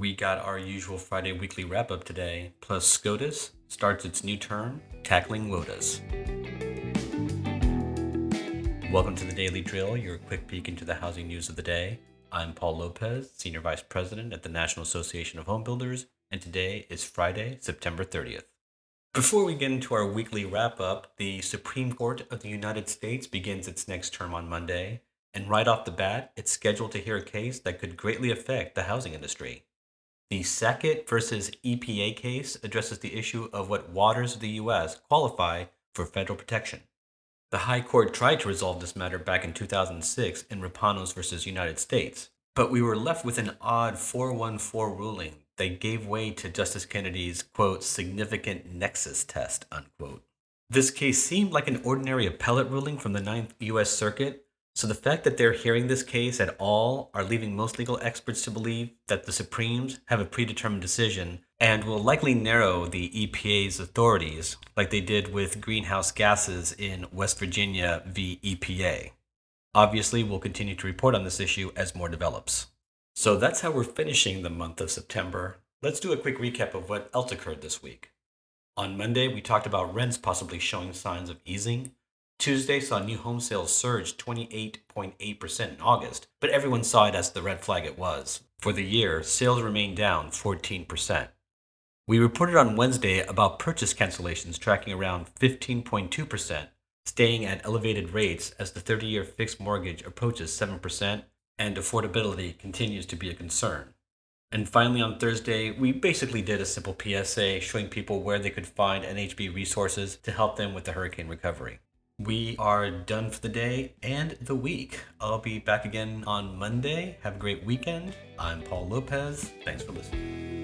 We got our usual Friday weekly wrap up today, plus SCOTUS starts its new term, tackling WOTUS. Welcome to the Daily Drill, your quick peek into the housing news of the day. I'm Paul Lopez, Senior Vice President at the National Association of Home Builders, and today is Friday, September 30th. Before we get into our weekly wrap up, the Supreme Court of the United States begins its next term on Monday, and right off the bat, it's scheduled to hear a case that could greatly affect the housing industry. The Sackett versus EPA case addresses the issue of what waters of the U.S. qualify for federal protection. The High Court tried to resolve this matter back in 2006 in Rapanos versus United States, but we were left with an odd 414 ruling that gave way to Justice Kennedy's, quote, significant nexus test, unquote. This case seemed like an ordinary appellate ruling from the Ninth U.S. Circuit, so the fact that they're hearing this case at all are leaving most legal experts to believe that the Supremes have a predetermined decision and will likely narrow the EPA's authorities, like they did with greenhouse gases in West Virginia v. EPA. Obviously, we'll continue to report on this issue as more develops. So that's how we're finishing the month of September. Let's do a quick recap of what else occurred this week. On Monday, we talked about rents possibly showing signs of easing. Tuesday saw new home sales surge 28.8% in August, but everyone saw it as the red flag it was. For the year, sales remained down 14%. We reported on Wednesday about purchase cancellations tracking around 15.2%, staying at elevated rates as the 30 year fixed mortgage approaches 7% and affordability continues to be a concern. And finally, on Thursday, we basically did a simple PSA showing people where they could find NAHB resources to help them with the hurricane recovery. We are done for the day and the week. I'll be back again on Monday. Have a great weekend. I'm Paul Lopez. Thanks for listening.